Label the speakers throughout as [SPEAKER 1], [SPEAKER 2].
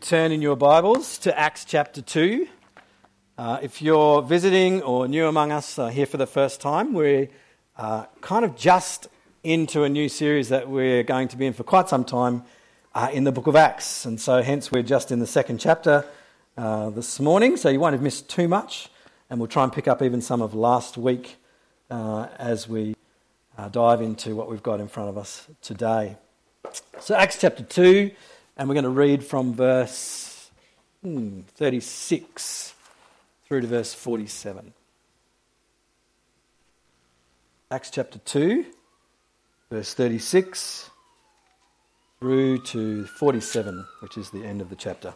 [SPEAKER 1] turn in your Bibles to Acts chapter 2. Uh, if you're visiting or new among us uh, here for the first time, we're uh, kind of just into a new series that we're going to be in for quite some time uh, in the book of Acts. And so, hence, we're just in the second chapter uh, this morning, so you won't have missed too much. And we'll try and pick up even some of last week uh, as we dive into what we've got in front of us today. So, Acts chapter 2. And we're going to read from verse hmm, 36 through to verse 47. Acts chapter 2, verse 36 through to 47, which is the end of the chapter.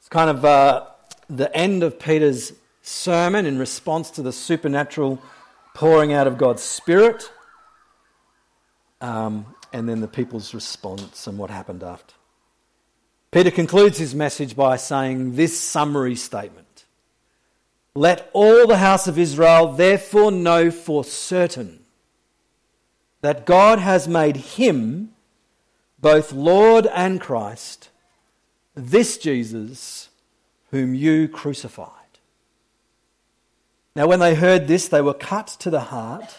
[SPEAKER 1] It's kind of uh, the end of Peter's sermon in response to the supernatural pouring out of God's Spirit. Um, and then the people's response and what happened after. Peter concludes his message by saying this summary statement Let all the house of Israel therefore know for certain that God has made him both Lord and Christ, this Jesus whom you crucified. Now, when they heard this, they were cut to the heart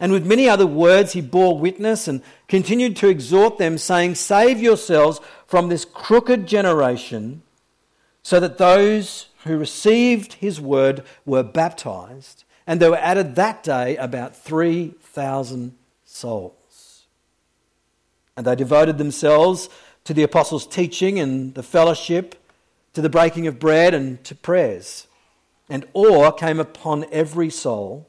[SPEAKER 1] And with many other words, he bore witness and continued to exhort them, saying, Save yourselves from this crooked generation, so that those who received his word were baptized. And there were added that day about 3,000 souls. And they devoted themselves to the apostles' teaching and the fellowship, to the breaking of bread and to prayers. And awe came upon every soul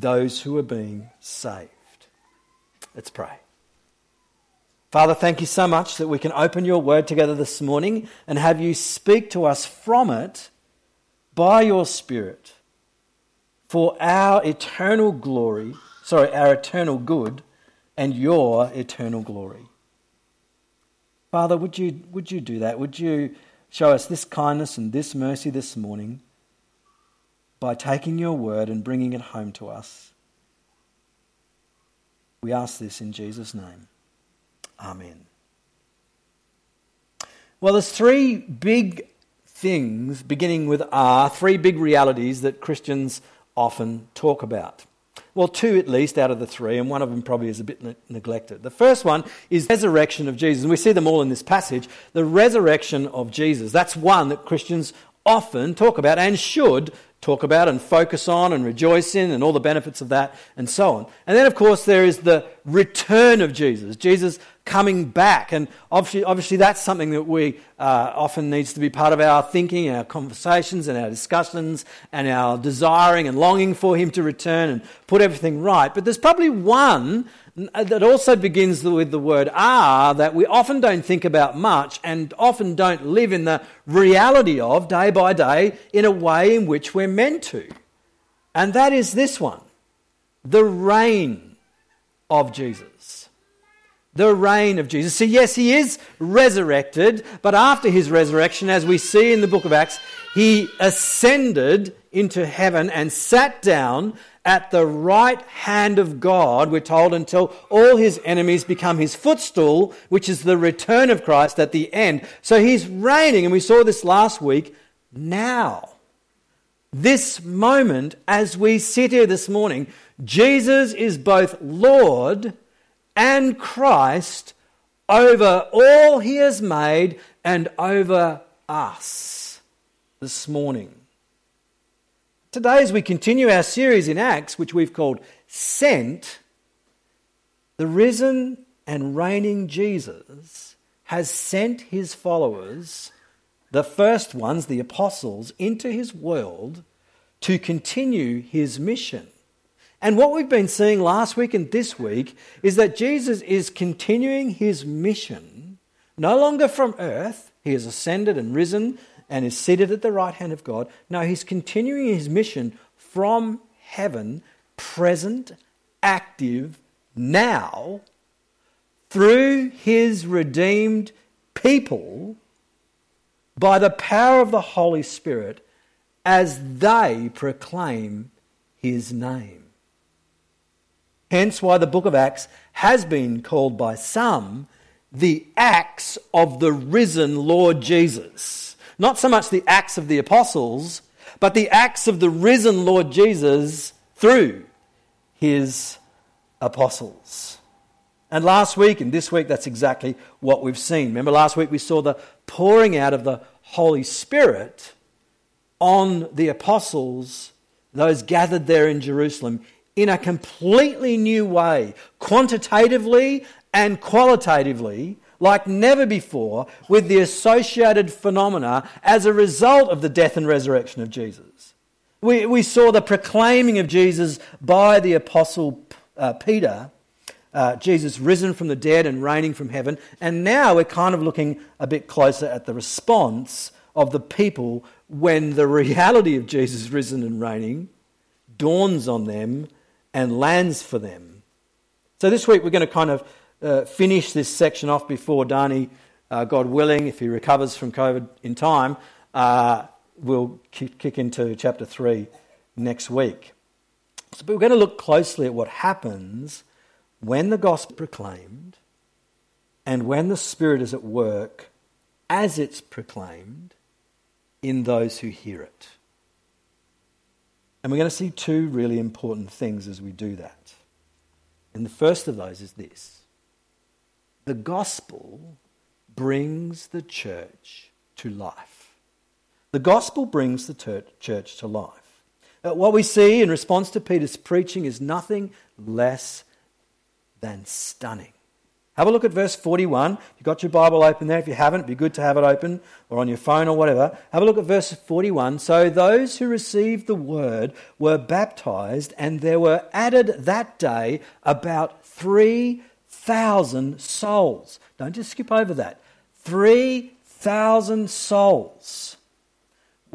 [SPEAKER 1] those who are being saved. Let's pray. Father, thank you so much that we can open your word together this morning and have you speak to us from it by your Spirit for our eternal glory, sorry, our eternal good and your eternal glory. Father, would you, would you do that? Would you show us this kindness and this mercy this morning? By taking your word and bringing it home to us. We ask this in Jesus' name. Amen. Well, there's three big things, beginning with R, three big realities that Christians often talk about. Well, two at least out of the three, and one of them probably is a bit ne- neglected. The first one is resurrection of Jesus, and we see them all in this passage. The resurrection of Jesus. That's one that Christians often talk about and should talk about and focus on and rejoice in and all the benefits of that and so on. And then, of course, there is the return of Jesus, Jesus coming back. And obviously, obviously that's something that we uh, often needs to be part of our thinking, our conversations and our discussions and our desiring and longing for him to return and put everything right. But there's probably one that also begins with the word are that we often don't think about much and often don't live in the reality of day by day in a way in which we're meant to. And that is this one the reign of Jesus. The reign of Jesus. See, yes, he is resurrected, but after his resurrection, as we see in the book of Acts, he ascended into heaven and sat down at the right hand of God, we're told, until all his enemies become his footstool, which is the return of Christ at the end. So he's reigning, and we saw this last week, now. This moment, as we sit here this morning, Jesus is both Lord and Christ over all he has made and over us this morning. Today, as we continue our series in Acts, which we've called Sent, the risen and reigning Jesus has sent his followers, the first ones, the apostles, into his world to continue his mission. And what we've been seeing last week and this week is that Jesus is continuing his mission no longer from earth, he has ascended and risen and is seated at the right hand of God. No, he's continuing his mission from heaven, present, active, now, through his redeemed people by the power of the Holy Spirit as they proclaim his name. Hence, why the book of Acts has been called by some the Acts of the risen Lord Jesus. Not so much the Acts of the apostles, but the Acts of the risen Lord Jesus through his apostles. And last week and this week, that's exactly what we've seen. Remember, last week we saw the pouring out of the Holy Spirit on the apostles, those gathered there in Jerusalem, in a completely new way, quantitatively and qualitatively, like never before, with the associated phenomena as a result of the death and resurrection of Jesus. We, we saw the proclaiming of Jesus by the apostle uh, Peter, uh, Jesus risen from the dead and reigning from heaven, and now we're kind of looking a bit closer at the response of the people when the reality of Jesus risen and reigning dawns on them and lands for them. So this week we're going to kind of uh, finish this section off before Dani, uh, God willing, if he recovers from COVID in time, uh, we'll kick, into chapter 3 next week. So, but we're going to look closely at what happens when the gospel is proclaimed and when the Spirit is at work as it's proclaimed in those who hear it. And we're going to see two really important things as we do that. And the first of those is this the gospel brings the church to life. The gospel brings the church to life. Uh, what we see in response to Peter's preaching is nothing less than stunning. Have a look at verse 41. You've got your Bible open there. If you haven't, it'd be good to have it open or on your phone or whatever. Have a look at verse 41. So those who received the word were baptized, and there were added that day about 3,000 souls. Don't just skip over that. 3,000 souls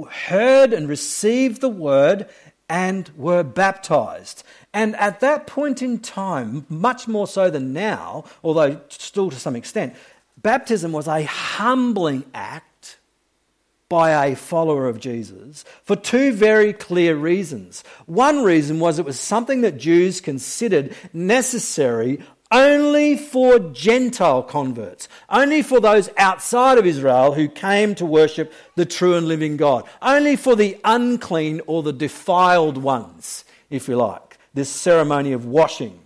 [SPEAKER 1] heard and received the word and were baptized. And at that point in time, much more so than now, although still to some extent, baptism was a humbling act by a follower of Jesus for two very clear reasons. One reason was it was something that Jews considered necessary only for Gentile converts, only for those outside of Israel who came to worship the true and living God, only for the unclean or the defiled ones, if you like, this ceremony of washing.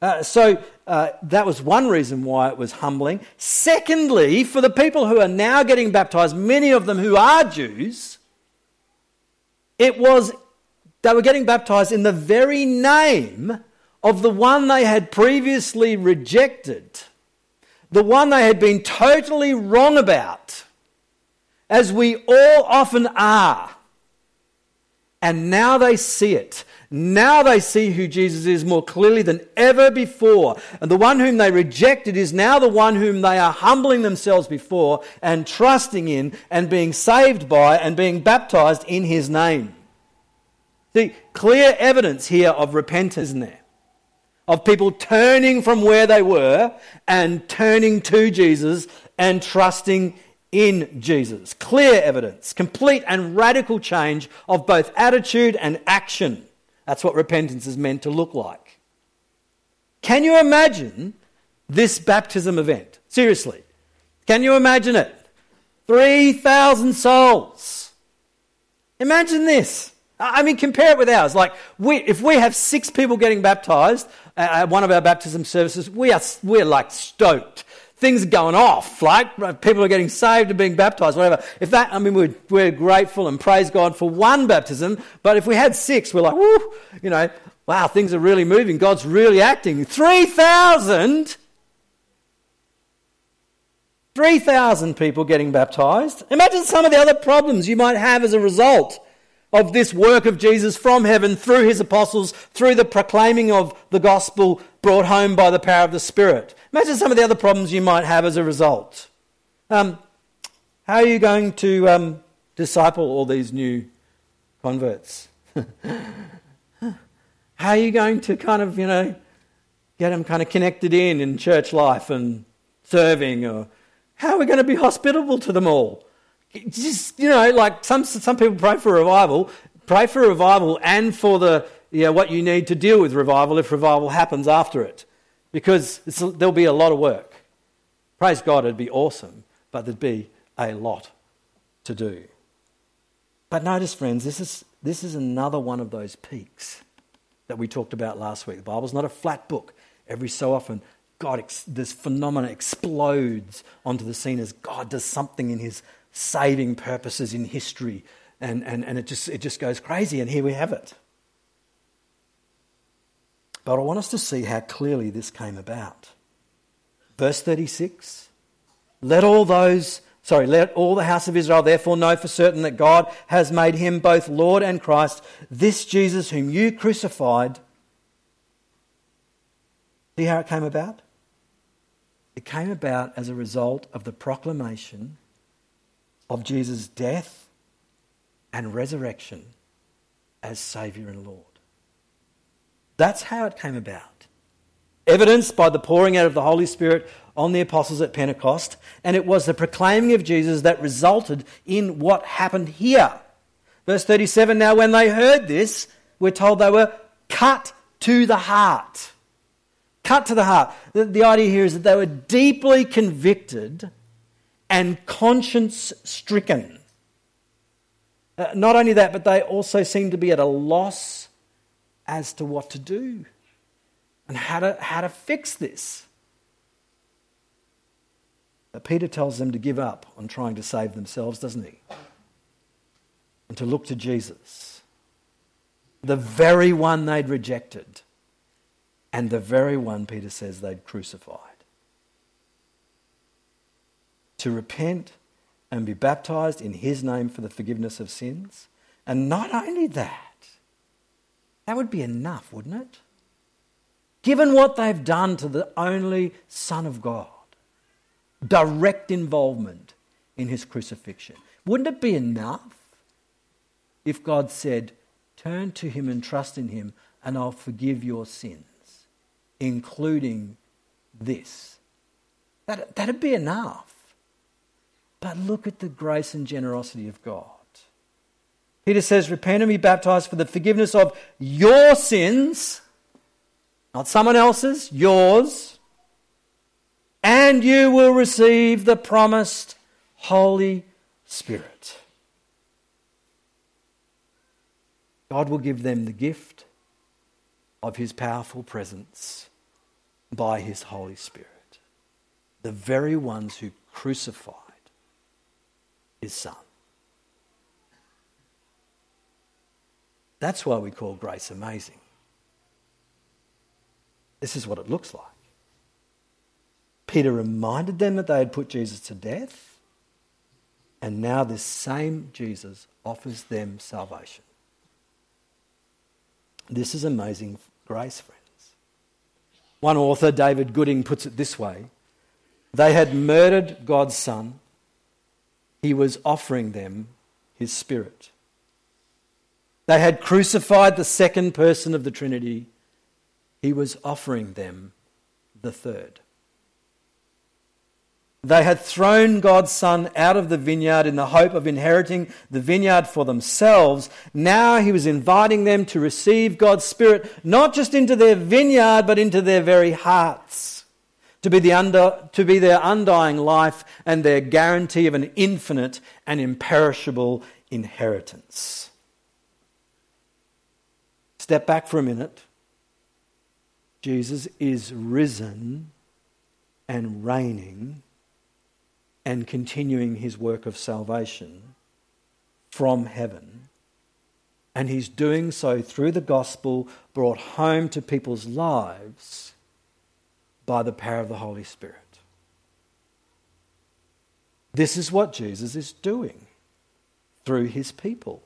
[SPEAKER 1] Uh, so uh, that was one reason why it was humbling. Secondly, for the people who are now getting baptized, many of them who are Jews, it was they were getting baptized in the very name of the one they had previously rejected, the one they had been totally wrong about, as we all often are. And now they see it. Now they see who Jesus is more clearly than ever before. And the one whom they rejected is now the one whom they are humbling themselves before and trusting in and being saved by and being baptized in his name. See, clear evidence here of repentance, isn't there? of people turning from where they were and turning to Jesus and trusting in Jesus. Clear evidence, complete and radical change of both attitude and action. That's what repentance is meant to look like. Can you imagine this baptism event? Seriously. Can you imagine it? 3,000 souls. Imagine this. I mean, compare it with ours. Like, we, if we have six people getting baptized uh, at one of our baptism services, we are, we're like stoked. Things are going off, like people are getting saved and being baptized, whatever. If that, I mean, we're, we're grateful and praise God for one baptism, but if we had six, we're like, whoo, you know, wow, things are really moving. God's really acting. 3,000 3,000 people getting baptized. Imagine some of the other problems you might have as a result of this work of Jesus from heaven through his apostles, through the proclaiming of the gospel brought home by the power of the Spirit. Imagine some of the other problems you might have as a result. Um, how are you going to um, disciple all these new converts? how are you going to kind of, you know, get them kind of connected in in church life and serving? Or how are we going to be hospitable to them all? Just, you know, like some, some people pray for revival, pray for revival and for the, you know, what you need to deal with revival if revival happens after it. Because there'll be a lot of work. Praise God, it'd be awesome, but there'd be a lot to do. But notice, friends, this is, this is another one of those peaks that we talked about last week. The Bible's not a flat book. Every so often, God, this phenomenon explodes onto the scene as God does something in his saving purposes in history. And, and, and it, just, it just goes crazy, and here we have it. But I want us to see how clearly this came about. Verse 36 Let all those, sorry, let all the house of Israel therefore know for certain that God has made him both Lord and Christ, this Jesus whom you crucified. See how it came about? It came about as a result of the proclamation of Jesus' death and resurrection as Saviour and Lord. That's how it came about. Evidenced by the pouring out of the Holy Spirit on the apostles at Pentecost, and it was the proclaiming of Jesus that resulted in what happened here. Verse 37 Now, when they heard this, we're told they were cut to the heart cut to the heart. The, the idea here is that they were deeply convicted and conscience stricken. Uh, not only that, but they also seem to be at a loss as to what to do and how to, how to fix this. But Peter tells them to give up on trying to save themselves, doesn't he? And to look to Jesus, the very one they'd rejected and the very one, Peter says, they'd crucified. To repent and be baptized in his name for the forgiveness of sins. And not only that, that would be enough, wouldn't it? Given what they've done to the only Son of God, direct involvement in his crucifixion, wouldn't it be enough if God said, Turn to him and trust in him, and I'll forgive your sins? including this. That, that'd be enough. But look at the grace and generosity of God. Peter says, Repent and be baptized for the forgiveness of your sins, not someone else's, yours, and you will receive the promised Holy Spirit. God will give them the gift of his powerful presence by his Holy Spirit. The very ones who crucified his son. That's why we call grace amazing. This is what it looks like. Peter reminded them that they had put Jesus to death, and now this same Jesus offers them salvation. This is amazing grace, friends. One author, David Gooding, puts it this way They had murdered God's Son, He was offering them His Spirit. They had crucified the second person of the Trinity, He was offering them the third. They had thrown God's Son out of the vineyard in the hope of inheriting the vineyard for themselves. Now he was inviting them to receive God's Spirit, not just into their vineyard, but into their very hearts, to be, the under, to be their undying life and their guarantee of an infinite and imperishable inheritance. Step back for a minute. Jesus is risen and reigning and continuing his work of salvation from heaven. And he's doing so through the gospel brought home to people's lives by the power of the Holy Spirit. This is what Jesus is doing through his people,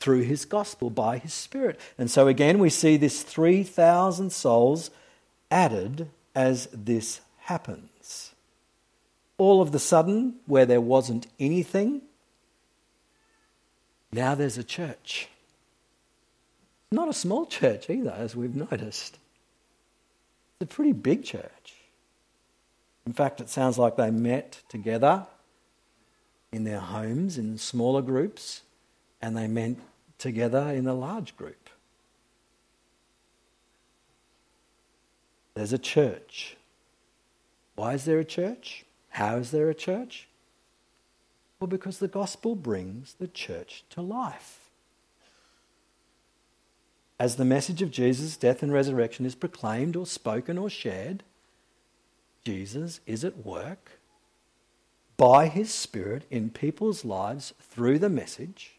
[SPEAKER 1] through his gospel, by his Spirit. And so again, we see this 3,000 souls added as this happens. All of the sudden, where there wasn't anything, now there's a church. Not a small church either, as we've noticed. It's a pretty big church. In fact, it sounds like they met together in their homes in smaller groups and they met together in a large group. There's a church. Why is there a church? How is there a church? Well, because the gospel brings the church to life. As the message of Jesus' death and resurrection is proclaimed or spoken or shared, Jesus is at work by his Spirit in people's lives through the message,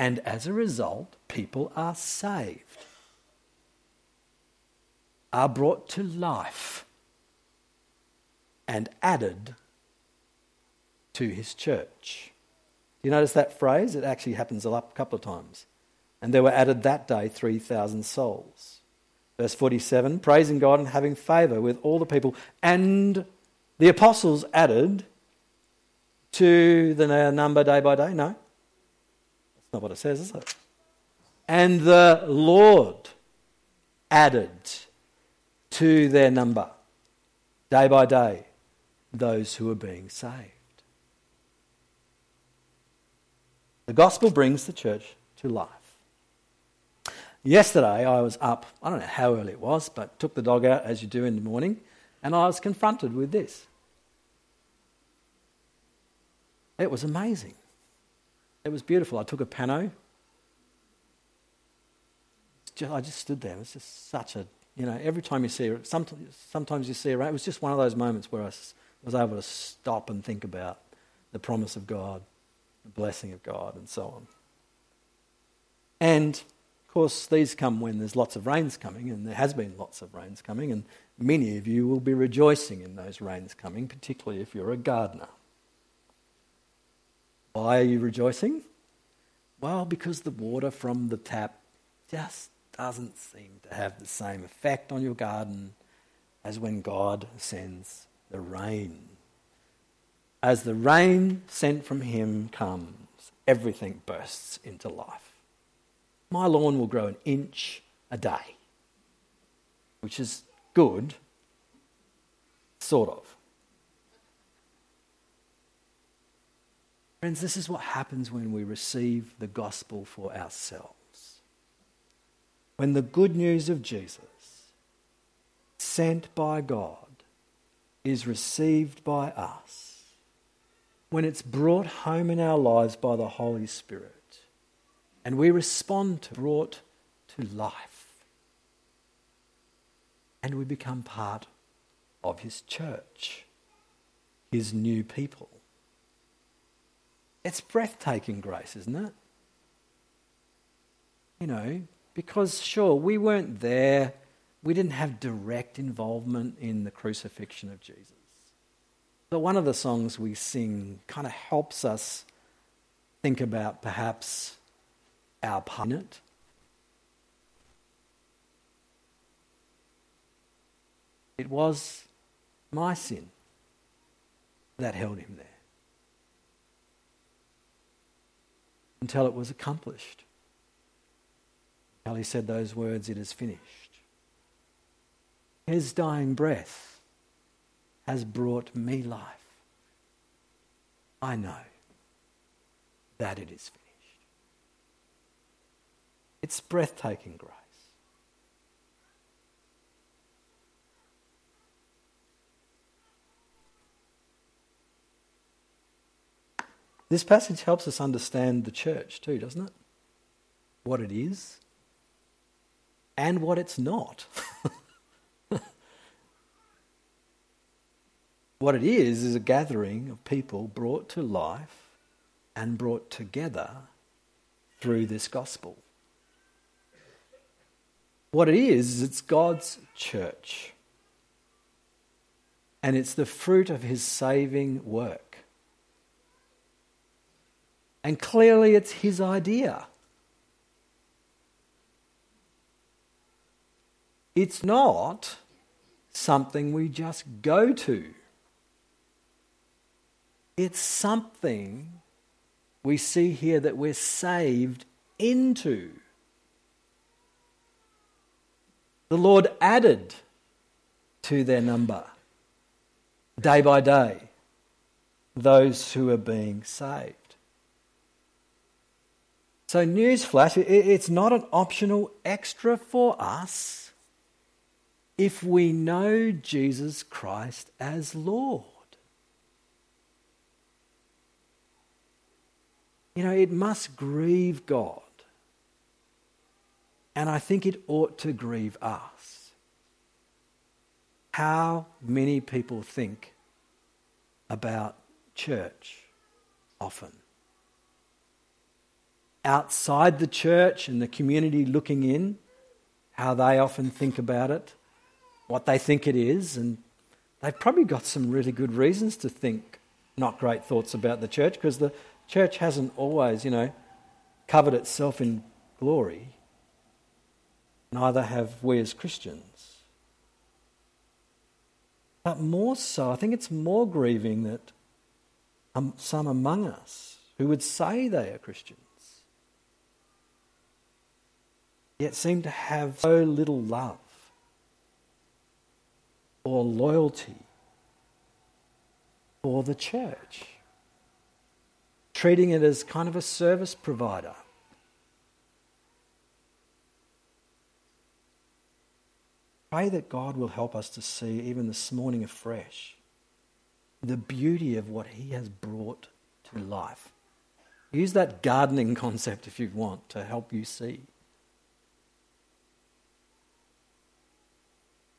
[SPEAKER 1] and as a result, people are saved are brought to life and added to his church. Do you notice that phrase? It actually happens a couple of times. And there were added that day 3,000 souls. Verse 47 praising God and having favour with all the people. And the apostles added to the number day by day. No, that's not what it says, is it? And the Lord added to their number, day by day, those who are being saved. The gospel brings the church to life. Yesterday, I was up, I don't know how early it was, but took the dog out as you do in the morning, and I was confronted with this. It was amazing. It was beautiful. I took a pano. I just stood there. It was just such a you know, every time you see her, sometimes, sometimes you see her, it was just one of those moments where I was able to stop and think about the promise of God, the blessing of God, and so on. And of course, these come when there's lots of rains coming, and there has been lots of rains coming, and many of you will be rejoicing in those rains coming, particularly if you're a gardener. Why are you rejoicing? Well, because the water from the tap just doesn't seem to have the same effect on your garden as when God sends the rain. As the rain sent from Him comes, everything bursts into life. My lawn will grow an inch a day, which is good, sort of. Friends, this is what happens when we receive the gospel for ourselves when the good news of Jesus, sent by God, is received by us, when it's brought home in our lives by the Holy Spirit, and we respond to brought to life, and we become part of His church, His new people. It's breathtaking grace, isn't it? You know, because, sure, we weren't there, we didn't have direct involvement in the crucifixion of Jesus. But one of the songs we sing kind of helps us think about perhaps our part in it. It was my sin that held him there until it was accomplished. Until he said those words, It is finished. His dying breath has brought me life. I know that it is finished. It's breathtaking grace. This passage helps us understand the church too, doesn't it? What it is, and what it's not. What it is, is a gathering of people brought to life and brought together through this gospel. What it is, is it's God's church. And it's the fruit of his saving work. And clearly, it's his idea. It's not something we just go to. It's something we see here that we're saved into. The Lord added to their number day by day those who are being saved. So, newsflash, it's not an optional extra for us if we know Jesus Christ as Lord. You know, it must grieve God. And I think it ought to grieve us. How many people think about church often? Outside the church and the community looking in, how they often think about it, what they think it is, and they've probably got some really good reasons to think not great thoughts about the church because the church hasn't always, you know, covered itself in glory. Neither have we as Christians. But more so, I think it's more grieving that um, some among us who would say they are Christians yet seem to have so little love or loyalty for the church, treating it as kind of a service provider. Pray that God will help us to see, even this morning afresh, the beauty of what He has brought to life. Use that gardening concept if you want to help you see.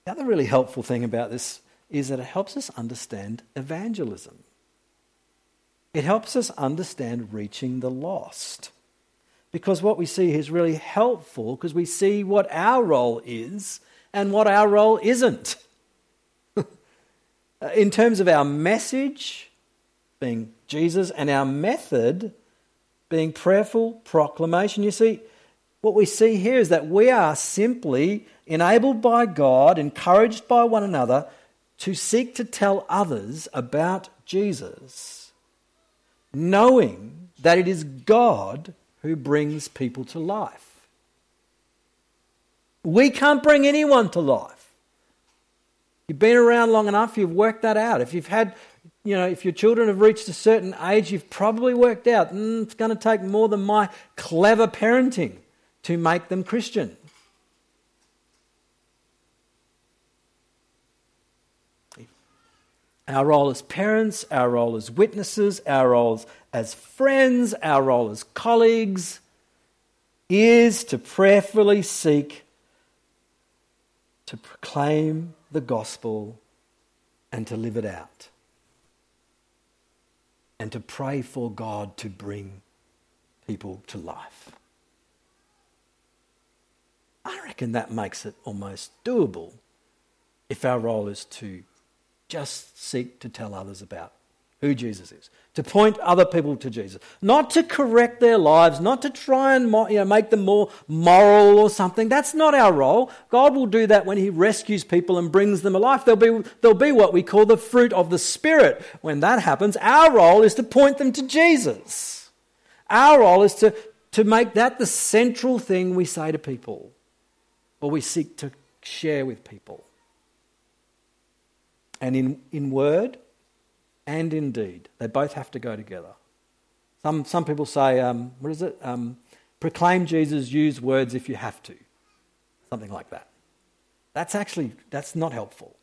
[SPEAKER 1] The other really helpful thing about this is that it helps us understand evangelism. It helps us understand reaching the lost. Because what we see is really helpful because we see what our role is and what our role isn't. Uh, in terms of our message, being Jesus, and our method, being prayerful proclamation, you see, what we see here is that we are simply enabled by God, encouraged by one another to seek to tell others about Jesus, knowing that it is God who brings people to life. We can't bring anyone to life. You've been around long enough, you've worked that out. If you've had, you know, if your children have reached a certain age, you've probably worked out mm, it's going to take more than my clever parenting to make them Christian. Our role as parents, our role as witnesses, our roles as friends, our role as colleagues is to prayerfully seek to proclaim the gospel and to live it out. And to pray for God to bring people to life. I reckon that makes it almost doable if our role is to just seek to tell others about who Jesus is, to point other people to Jesus, not to correct their lives, not to try and you know, make them more moral or something. That's not our role. God will do that when He rescues people and brings them alive. There'll be, there'll be what we call the fruit of the Spirit. When that happens, our role is to point them to Jesus. Our role is to, to make that the central thing we say to people or we seek to share with people and in, in word and in deed. They both have to go together. Some, some people say, um, what is it? Um, proclaim Jesus, use words if you have to. Something like that. That's actually, that's not helpful.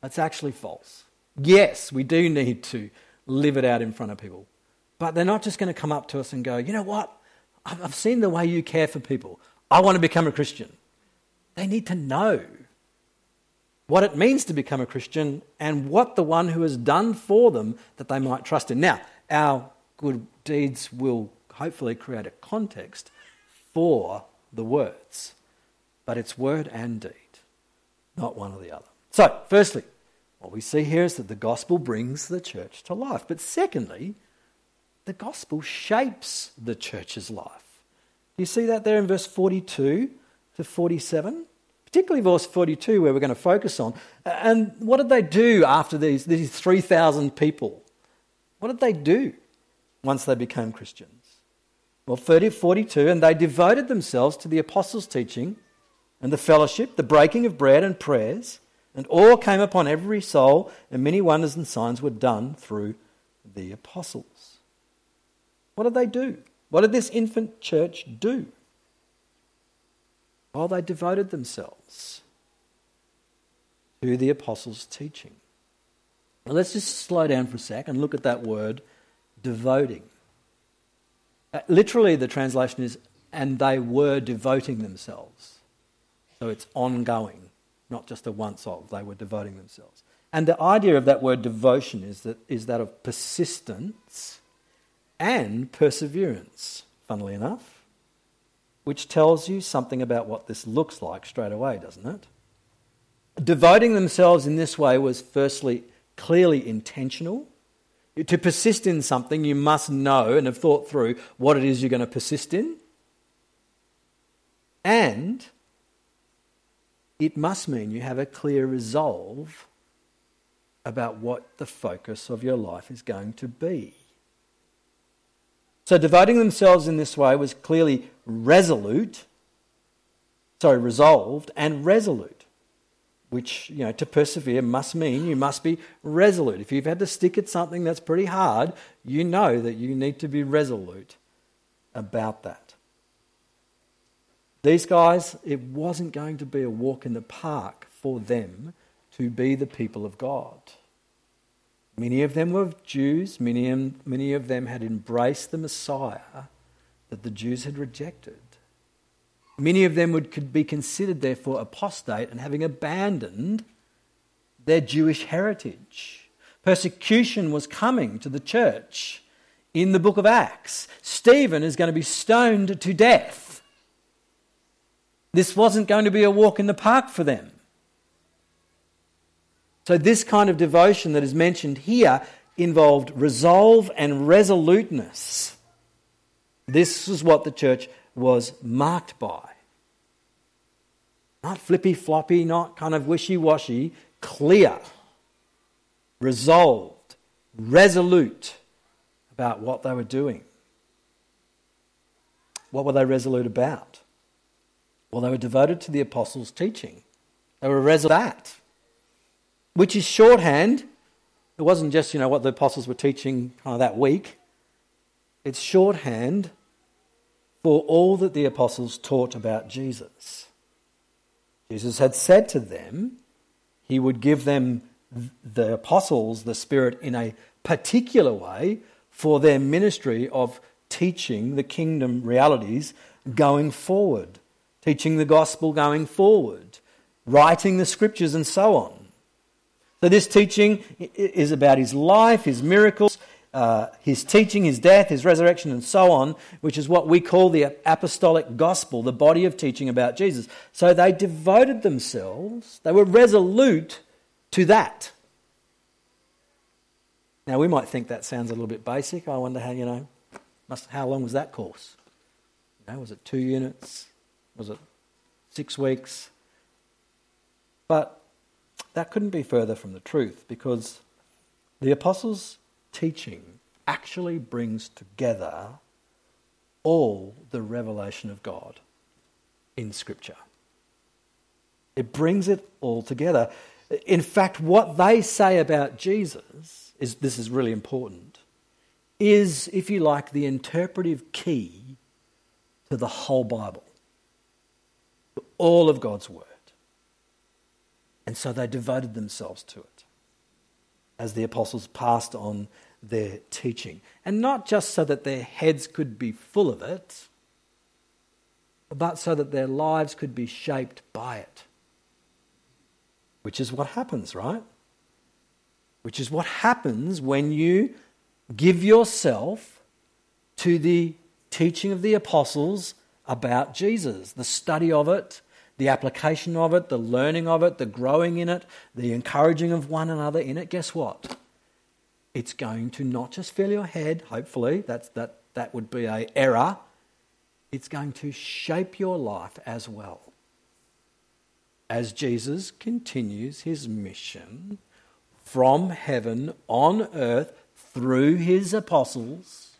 [SPEAKER 1] That's actually false. Yes, we do need to live it out in front of people. But they're not just going to come up to us and go, you know what? I've seen the way you care for people. I want to become a Christian. They need to know what it means to become a Christian, and what the one who has done for them that they might trust in. Now, our good deeds will hopefully create a context for the words, but it's word and deed, not one or the other. So, firstly, what we see here is that the gospel brings the church to life. But secondly, the gospel shapes the church's life. Do You see that there in verse 42 to 47? Particularly verse 42, where we're going to focus on. And what did they do after these, these 3,000 people? What did they do once they became Christians? Well, 30, 42, and they devoted themselves to the apostles' teaching and the fellowship, the breaking of bread and prayers, and all came upon every soul, and many wonders and signs were done through the apostles. What did they do? What did this infant church do? Well, they devoted themselves to the apostles' teaching. Now, let's just slow down for a sec and look at that word devoting. Uh, literally, the translation is, and they were devoting themselves. So it's ongoing, not just a once off. They were devoting themselves. And the idea of that word devotion is that, is that of persistence and perseverance, funnily enough, which tells you something about what this looks like straight away, doesn't it? Devoting themselves in this way was firstly clearly intentional to persist in something, you must know and have thought through what it is you're going to persist in. And it must mean you have a clear resolve about what the focus of your life is going to be. So, devoting themselves in this way was clearly resolute, sorry, resolved and resolute which, you know, to persevere must mean you must be resolute. If you've had to stick at something that's pretty hard, you know that you need to be resolute about that. These guys, it wasn't going to be a walk in the park for them to be the people of God. Many of them were Jews, many, many of them had embraced the Messiah that the Jews had rejected. Many of them would be considered, therefore, apostate and having abandoned their Jewish heritage. Persecution was coming to the church in the book of Acts. Stephen is going to be stoned to death. This wasn't going to be a walk in the park for them. So, this kind of devotion that is mentioned here involved resolve and resoluteness. This is what the church was marked by. Not flippy floppy, not kind of wishy washy, clear, resolved, resolute about what they were doing. What were they resolute about? Well, they were devoted to the apostles' teaching. They were resolute that, which is shorthand. It wasn't just, you know, what the apostles were teaching kind of that week. It's shorthand for all that the apostles taught about Jesus. Jesus had said to them he would give them, the apostles, the Spirit in a particular way for their ministry of teaching the kingdom realities going forward, teaching the gospel going forward, writing the scriptures, and so on. So, this teaching is about his life, his miracles, uh, his teaching, his death, his resurrection, and so on, which is what we call the apostolic gospel, the body of teaching about Jesus. So they devoted themselves, they were resolute to that. Now, we might think that sounds a little bit basic. I wonder how, you know, must, how long was that course? You know, was it two units? Was it six weeks? But that couldn't be further from the truth because the apostles teaching actually brings together all the revelation of God in Scripture. It brings it all together. In fact, what they say about Jesus is this is really important, is, if you like, the interpretive key to the whole Bible, to all of God's Word. And so they devoted themselves to it as the apostles passed on their teaching. And not just so that their heads could be full of it, but so that their lives could be shaped by it. Which is what happens, right? Which is what happens when you give yourself to the teaching of the apostles about Jesus, the study of it, the application of it, the learning of it, the growing in it, the encouraging of one another in it. Guess what? It's going to not just fill your head, hopefully, that's, that, that would be a error. It's going to shape your life as well. As Jesus continues his mission from heaven on earth through his apostles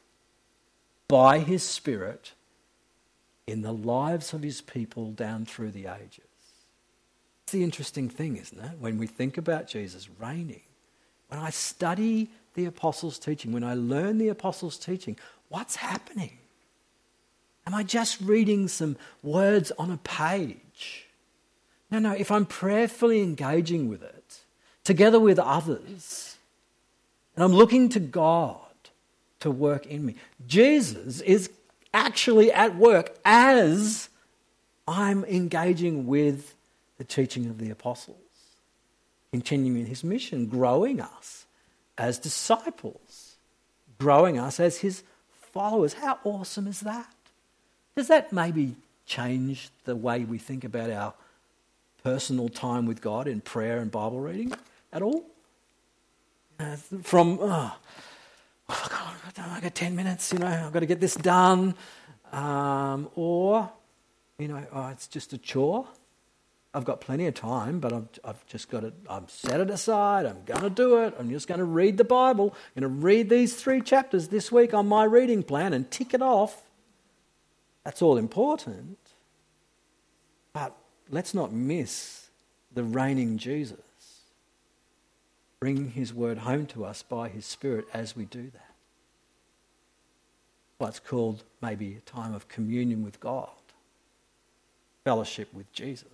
[SPEAKER 1] by his Spirit in the lives of his people down through the ages. It's the interesting thing, isn't it? When we think about Jesus reigning, when I study the apostles' teaching, when I learn the apostles' teaching, what's happening? Am I just reading some words on a page? No, no, if I'm prayerfully engaging with it, together with others, and I'm looking to God to work in me, Jesus is actually at work as I'm engaging with the teaching of the apostles, continuing his mission, growing us as disciples, growing us as his followers. How awesome is that? Does that maybe change the way we think about our personal time with God in prayer and Bible reading at all? Uh, from, oh, I got 10 minutes, you know, I've got to get this done. Um, or, you know, oh, it's just a chore. I've got plenty of time, but I've, I've just got to, I've set it aside. I'm going to do it. I'm just going to read the Bible. I'm going to read these three chapters this week on my reading plan and tick it off. That's all important. But let's not miss the reigning Jesus bringing his word home to us by his Spirit as we do that. What's called maybe a time of communion with God, fellowship with Jesus.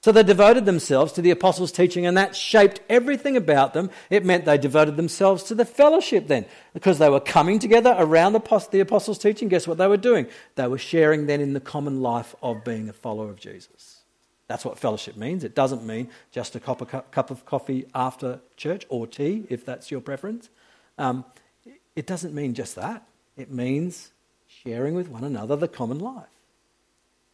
[SPEAKER 1] So they devoted themselves to the apostles' teaching, and that shaped everything about them. It meant they devoted themselves to the fellowship then, because they were coming together around the apostles' teaching. Guess what they were doing? They were sharing then in the common life of being a follower of Jesus. That's what fellowship means. It doesn't mean just a cup of, coffee after church or tea, if that's your preference. Um, it doesn't mean just that. It means sharing with one another the common life,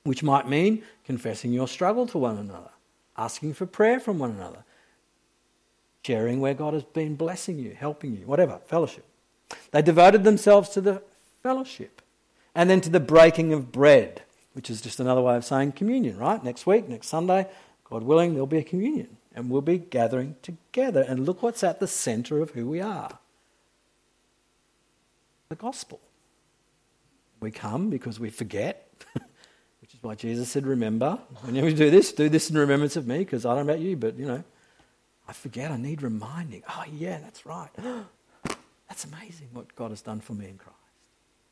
[SPEAKER 1] which might mean confessing your struggle to one another, asking for prayer from one another, sharing where God has been blessing you, helping you, whatever, fellowship. They devoted themselves to the fellowship and then to the breaking of bread which is just another way of saying communion, right? Next week, next Sunday, God willing, there'll be a communion. And we'll be gathering together. And look what's at the center of who we are the gospel. We come because we forget, which is why Jesus said, Remember, when you do this, do this in remembrance of me, because I don't know about you, but you know, I forget, I need reminding. Oh, yeah, that's right. that's amazing what God has done for me in Christ.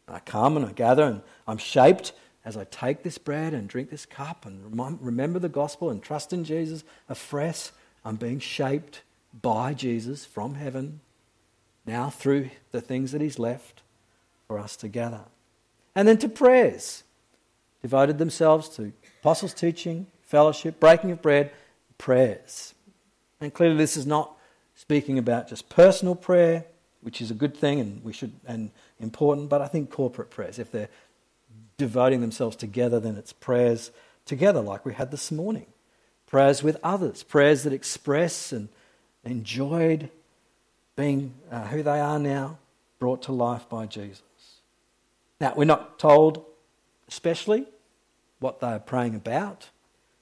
[SPEAKER 1] I come and I gather and I'm shaped as I take this bread and drink this cup and remember the gospel and trust in Jesus afresh, I'm being shaped by Jesus from heaven now through the things that He's left for us to gather. And then to prayers. Devoted themselves to apostles' teaching, fellowship, breaking of bread, prayers. And clearly, this is not speaking about just personal prayer, which is a good thing and we should and important, but I think corporate prayers, if they're devoting themselves together, then it's prayers together, like we had this morning. Prayers with others, prayers that express and enjoyed being uh, who they are now, brought to life by Jesus. Now, we're not told especially what they're praying about,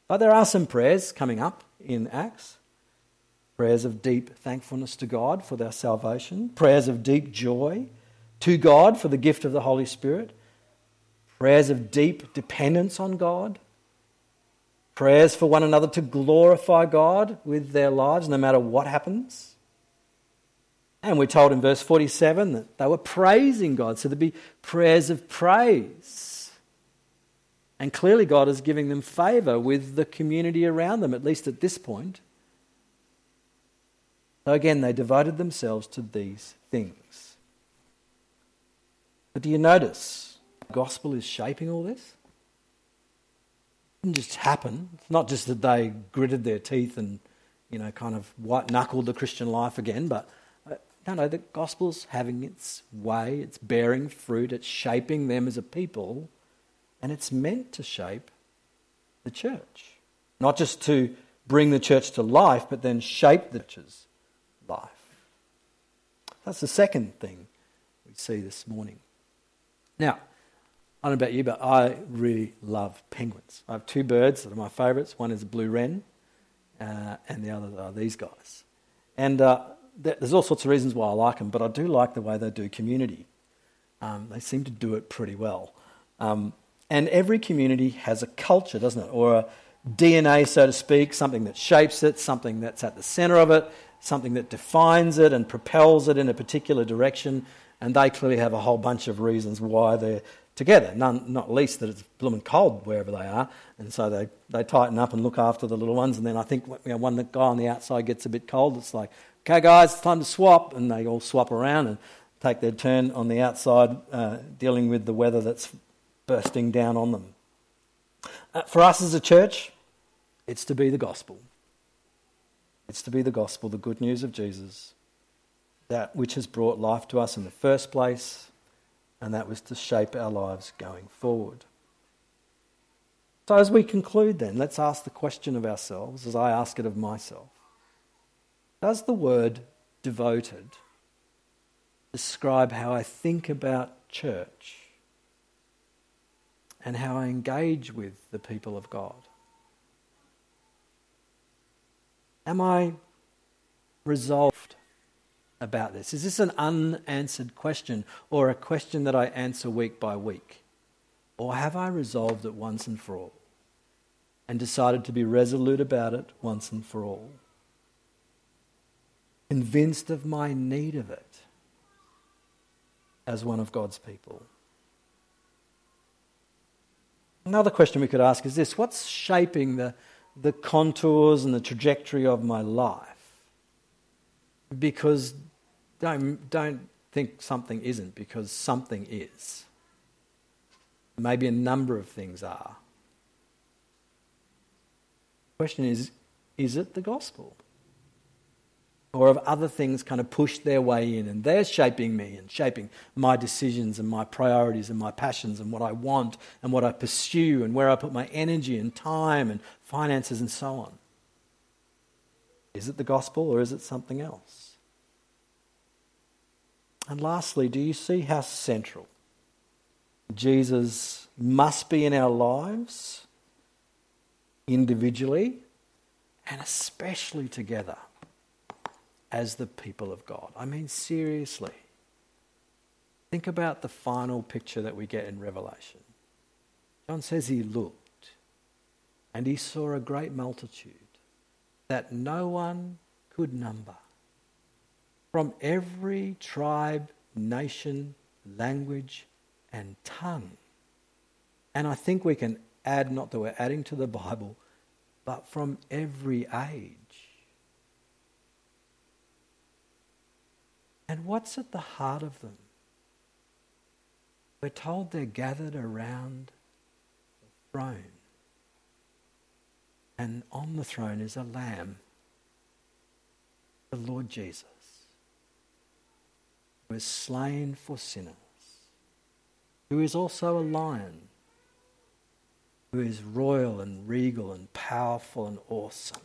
[SPEAKER 1] but there are some prayers coming up in Acts. Prayers of deep thankfulness to God for their salvation, prayers of deep joy to God for the gift of the Holy Spirit, prayers of deep dependence on God, prayers for one another to glorify God with their lives no matter what happens. And we're told in verse 47 that they were praising God, so there'd be prayers of praise. And clearly, God is giving them favour with the community around them, at least at this point. So again, they devoted themselves to these things. But do you notice gospel is shaping all this? It didn't just happen. It's not just that they gritted their teeth and, you know, kind of white knuckled the Christian life again, but uh, no, no, the gospel's having its way, it's bearing fruit, it's shaping them as a people, and it's meant to shape the church. Not just to bring the church to life, but then shape the church's life. That's the second thing we see this morning. Now, I don't know about you, but I really love penguins. I have two birds that are my favourites. One is a blue wren, uh, and the other are these guys. And uh, there's all sorts of reasons why I like them, but I do like the way they do community. Um, they seem to do it pretty well. Um, and every community has a culture, doesn't it? Or a DNA, so to speak, something that shapes it, something that's at the centre of it, something that defines it and propels it in a particular direction. And they clearly have a whole bunch of reasons why they're together, None, not least that it's blooming cold wherever they are. And so they, they tighten up and look after the little ones. And then I think you know, when the guy on the outside gets a bit cold, it's like, okay, guys, it's time to swap. And they all swap around and take their turn on the outside, uh, dealing with the weather that's bursting down on them. Uh, for us as a church, it's to be the gospel. It's to be the gospel, the good news of Jesus, that which has brought life to us in the first place, and that was to shape our lives going forward. So, as we conclude, then, let's ask the question of ourselves, as I ask it of myself Does the word devoted describe how I think about church and how I engage with the people of God? Am I resolved about this? Is this an unanswered question or a question that I answer week by week? Or have I resolved it once and for all and decided to be resolute about it once and for all? Convinced of my need of it as one of God's people. Another question we could ask is this What's shaping the the contours and the trajectory of my life. Because don't, don't think something isn't, because something is. Maybe a number of things are. The question is is it the gospel? or have other things kind of pushed their way in and they're shaping me and shaping my decisions and my priorities and my passions and what I want and what I pursue and where I put my energy and time and finances and so on? Is it the gospel or is it something else? And lastly, do you see how central Jesus must be in our lives, individually, and especially together? as the people of God. I mean, seriously. Think about the final picture that we get in Revelation. John says he looked and he saw a great multitude that no one could number from every tribe, nation, language, and tongue. And I think we can add, not that we're adding to the Bible, but from every age. And what's at the heart of them? We're told they're gathered around the throne. And on the throne is a lamb, the Lord Jesus, who is slain for sinners, who is also a lion, who is royal and regal and powerful and awesome.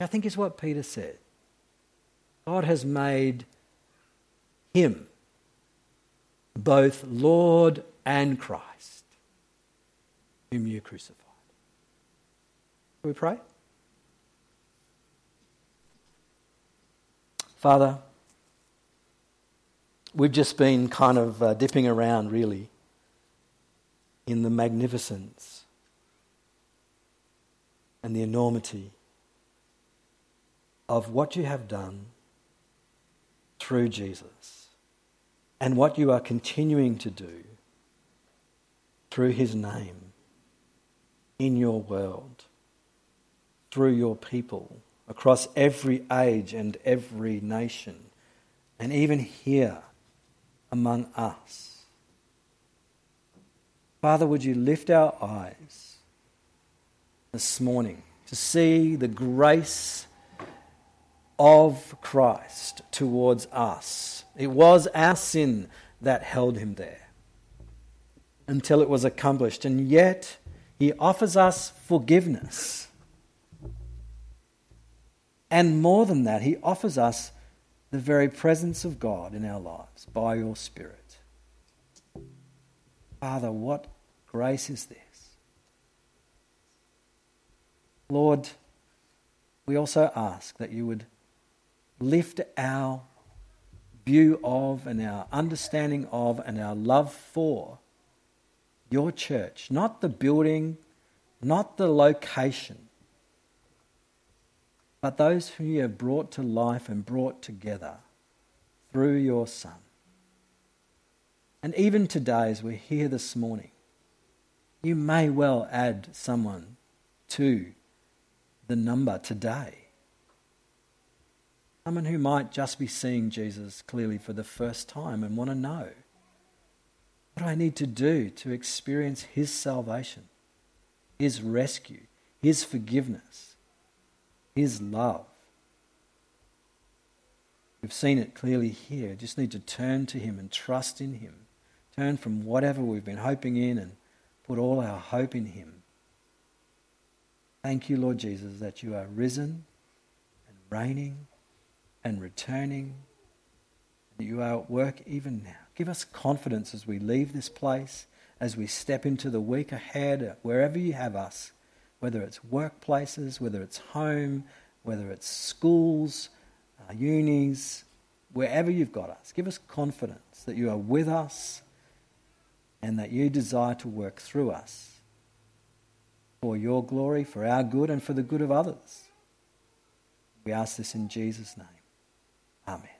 [SPEAKER 1] I think is what Peter said. God has made him both Lord and Christ, whom you crucified. Can we pray? Father, we've just been kind of uh, dipping around really in the magnificence and the enormity of what you have done through Jesus and what you are continuing to do through his name in your world, through your people, across every age and every nation, and even here among us. Father, would you lift our eyes this morning to see the grace of Christ towards us. It was our sin that held him there until it was accomplished, and yet he offers us forgiveness. And more than that, he offers us the very presence of God in our lives by your Spirit. Father, what grace is this? Lord, we also ask that you would lift our view of and our understanding of and our love for your church, not the building, not the location, but those who you have brought to life and brought together through your Son. And even today, as we're here this morning, you may well add someone to the number today. Someone who might just be seeing Jesus clearly for the first time and want to know what do I need to do to experience His salvation, His rescue, His forgiveness, His love. We've seen it clearly here. Just need to turn to Him and trust in Him. Turn from whatever we've been hoping in and put all our hope in Him. Thank you, Lord Jesus, that you are risen and reigning and returning. And you are at work even now. Give us confidence as we leave this place, as we step into the week ahead, wherever you have us, whether it's workplaces, whether it's home, whether it's schools, uh, unis, wherever you've got us. Give us confidence that you are with us and that you desire to work through us for your glory, for our good, and for the good of others. We ask this in Jesus' name. Amen.